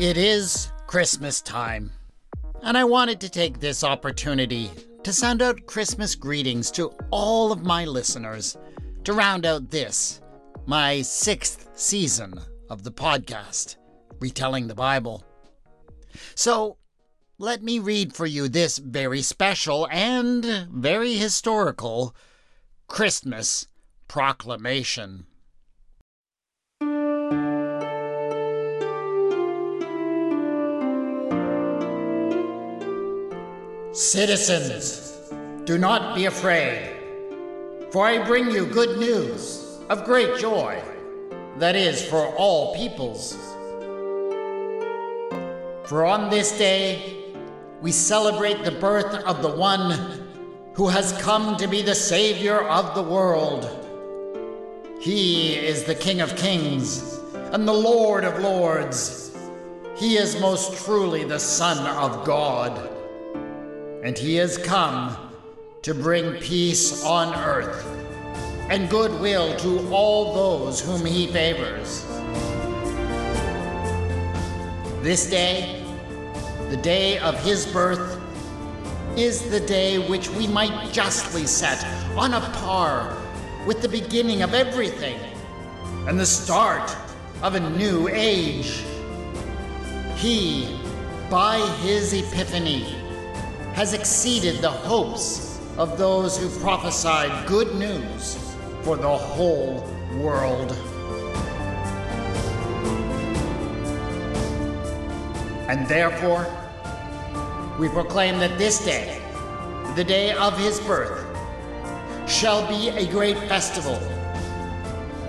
It is Christmas time, and I wanted to take this opportunity to send out Christmas greetings to all of my listeners to round out this, my sixth season of the podcast, Retelling the Bible. So, let me read for you this very special and very historical Christmas proclamation. Citizens, do not be afraid, for I bring you good news of great joy, that is, for all peoples. For on this day we celebrate the birth of the one who has come to be the Savior of the world. He is the King of Kings and the Lord of Lords. He is most truly the Son of God and he has come to bring peace on earth and goodwill to all those whom he favors. This day, the day of his birth, is the day which we might justly set on a par with the beginning of everything and the start of a new age. He, by his epiphany, has exceeded the hopes of those who prophesied good news for the whole world. And therefore, we proclaim that this day, the day of his birth, shall be a great festival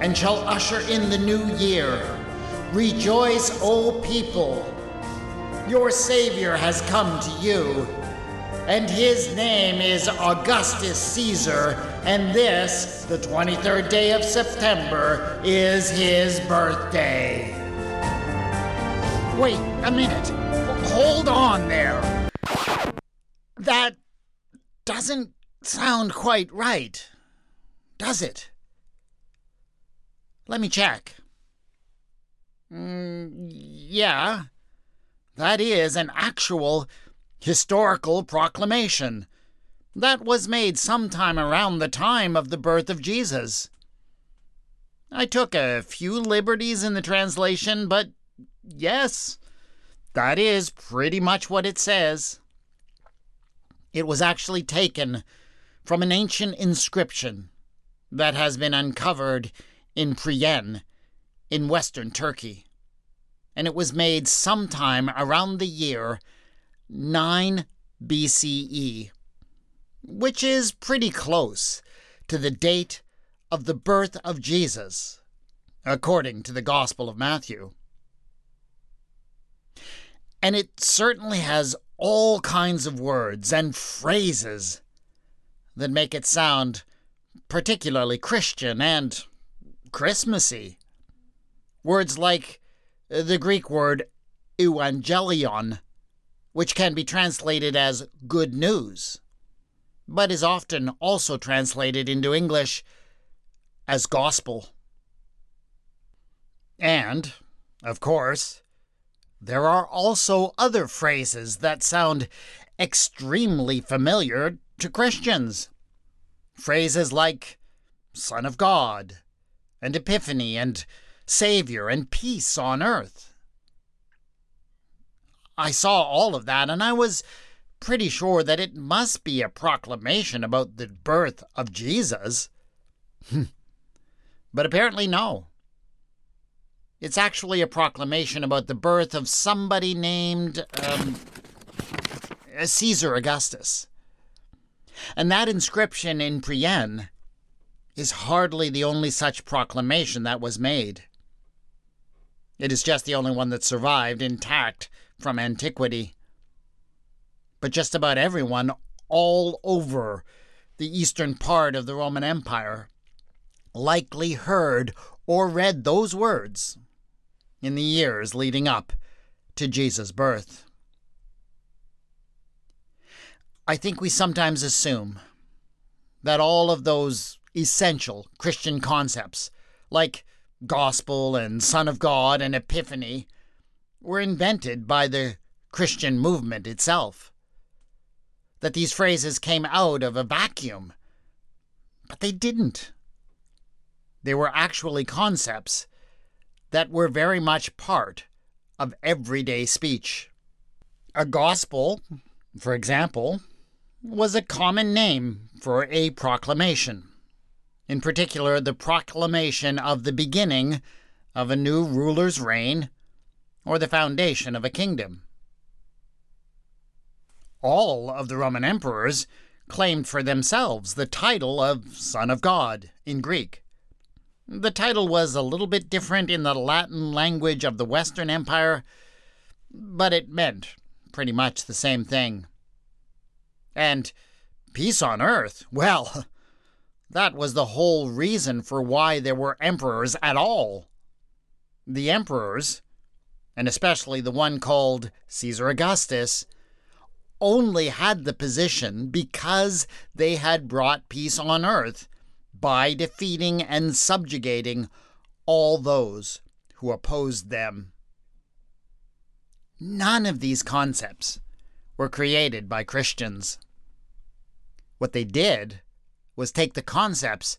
and shall usher in the new year. Rejoice, O people! Your Savior has come to you and his name is Augustus Caesar, and this, the 23rd day of September, is his birthday. Wait a minute. Hold on there. That doesn't sound quite right, does it? Let me check. Mm, yeah, that is an actual historical proclamation that was made sometime around the time of the birth of Jesus. I took a few liberties in the translation, but yes, that is pretty much what it says. It was actually taken from an ancient inscription that has been uncovered in Priene in western Turkey, and it was made sometime around the year 9 BCE, which is pretty close to the date of the birth of Jesus, according to the Gospel of Matthew. And it certainly has all kinds of words and phrases that make it sound particularly Christian and Christmassy. Words like uh, the Greek word euangelion, which can be translated as good news, but is often also translated into English as gospel. And, of course, there are also other phrases that sound extremely familiar to Christians. Phrases like Son of God, and Epiphany, and Savior, and peace on earth. I saw all of that, and I was pretty sure that it must be a proclamation about the birth of Jesus. but apparently, no. It's actually a proclamation about the birth of somebody named um, Caesar Augustus. And that inscription in Priene is hardly the only such proclamation that was made. It is just the only one that survived intact from antiquity. But just about everyone all over the eastern part of the Roman Empire likely heard or read those words in the years leading up to Jesus' birth. I think we sometimes assume that all of those essential Christian concepts, like gospel and Son of God and Epiphany, were invented by the Christian movement itself. That these phrases came out of a vacuum. But they didn't. They were actually concepts that were very much part of everyday speech. A gospel, for example, was a common name for a proclamation. In particular, the proclamation of the beginning of a new ruler's reign or the foundation of a kingdom. All of the Roman emperors claimed for themselves the title of Son of God in Greek. The title was a little bit different in the Latin language of the Western Empire, but it meant pretty much the same thing. And peace on earth, well, that was the whole reason for why there were emperors at all. The emperors, and especially the one called Caesar Augustus, only had the position because they had brought peace on earth by defeating and subjugating all those who opposed them. None of these concepts were created by Christians. What they did was take the concepts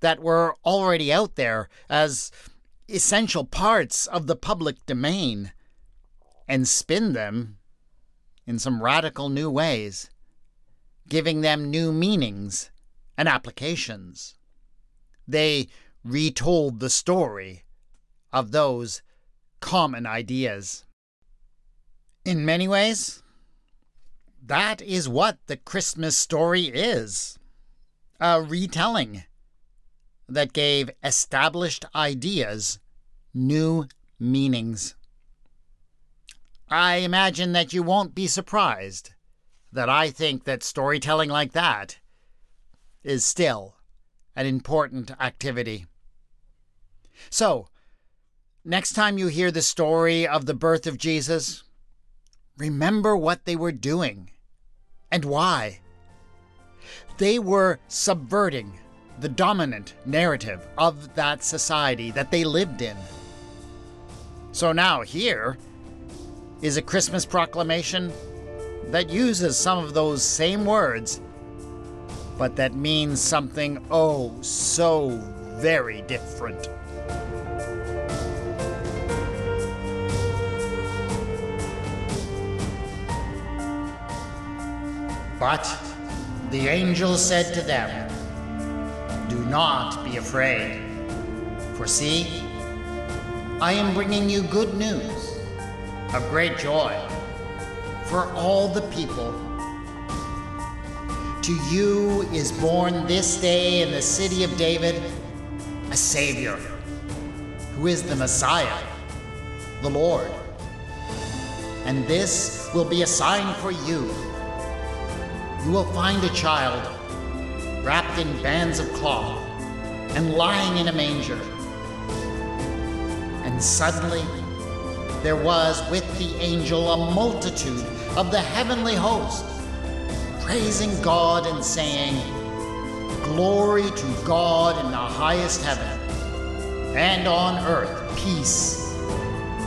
that were already out there as essential parts of the public domain and spin them in some radical new ways, giving them new meanings and applications. They retold the story of those common ideas. In many ways, that is what the Christmas story is a retelling that gave established ideas new meanings. I imagine that you won't be surprised that I think that storytelling like that is still an important activity. So, next time you hear the story of the birth of Jesus, remember what they were doing and why. They were subverting the dominant narrative of that society that they lived in. So now, here is a Christmas proclamation that uses some of those same words but that means something oh so very different. But the angel said to them, not be afraid, for see, I am bringing you good news of great joy for all the people to you is born this day in the city of David a Savior, who is the Messiah, the Lord. And this will be a sign for you. You will find a child wrapped in bands of cloth and lying in a manger. And suddenly there was with the angel a multitude of the heavenly host praising God and saying, Glory to God in the highest heaven, and on earth peace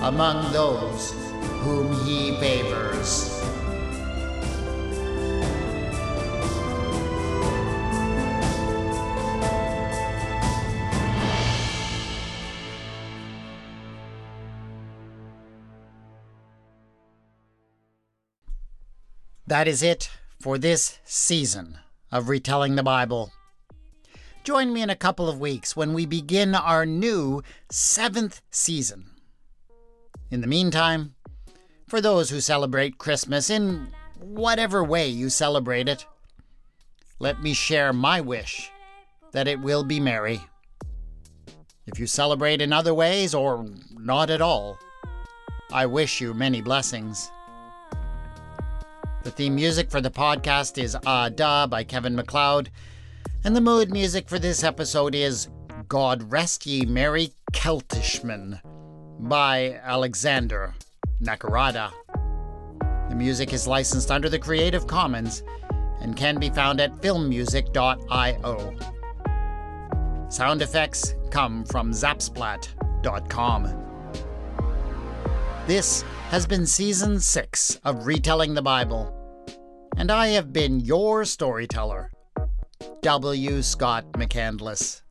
among those whom he favors. That is it for this season of retelling the Bible. Join me in a couple of weeks when we begin our new seventh season. In the meantime, for those who celebrate Christmas in whatever way you celebrate it, let me share my wish that it will be merry. If you celebrate in other ways or not at all, I wish you many blessings. The theme music for the podcast is Ah Da by Kevin MacLeod, and the mood music for this episode is God Rest Ye Merry Celtishman by Alexander Nakarada. The music is licensed under the Creative Commons and can be found at filmmusic.io. Sound effects come from zapsplat.com. This has been season six of Retelling the Bible, and I have been your storyteller, W. Scott McCandless.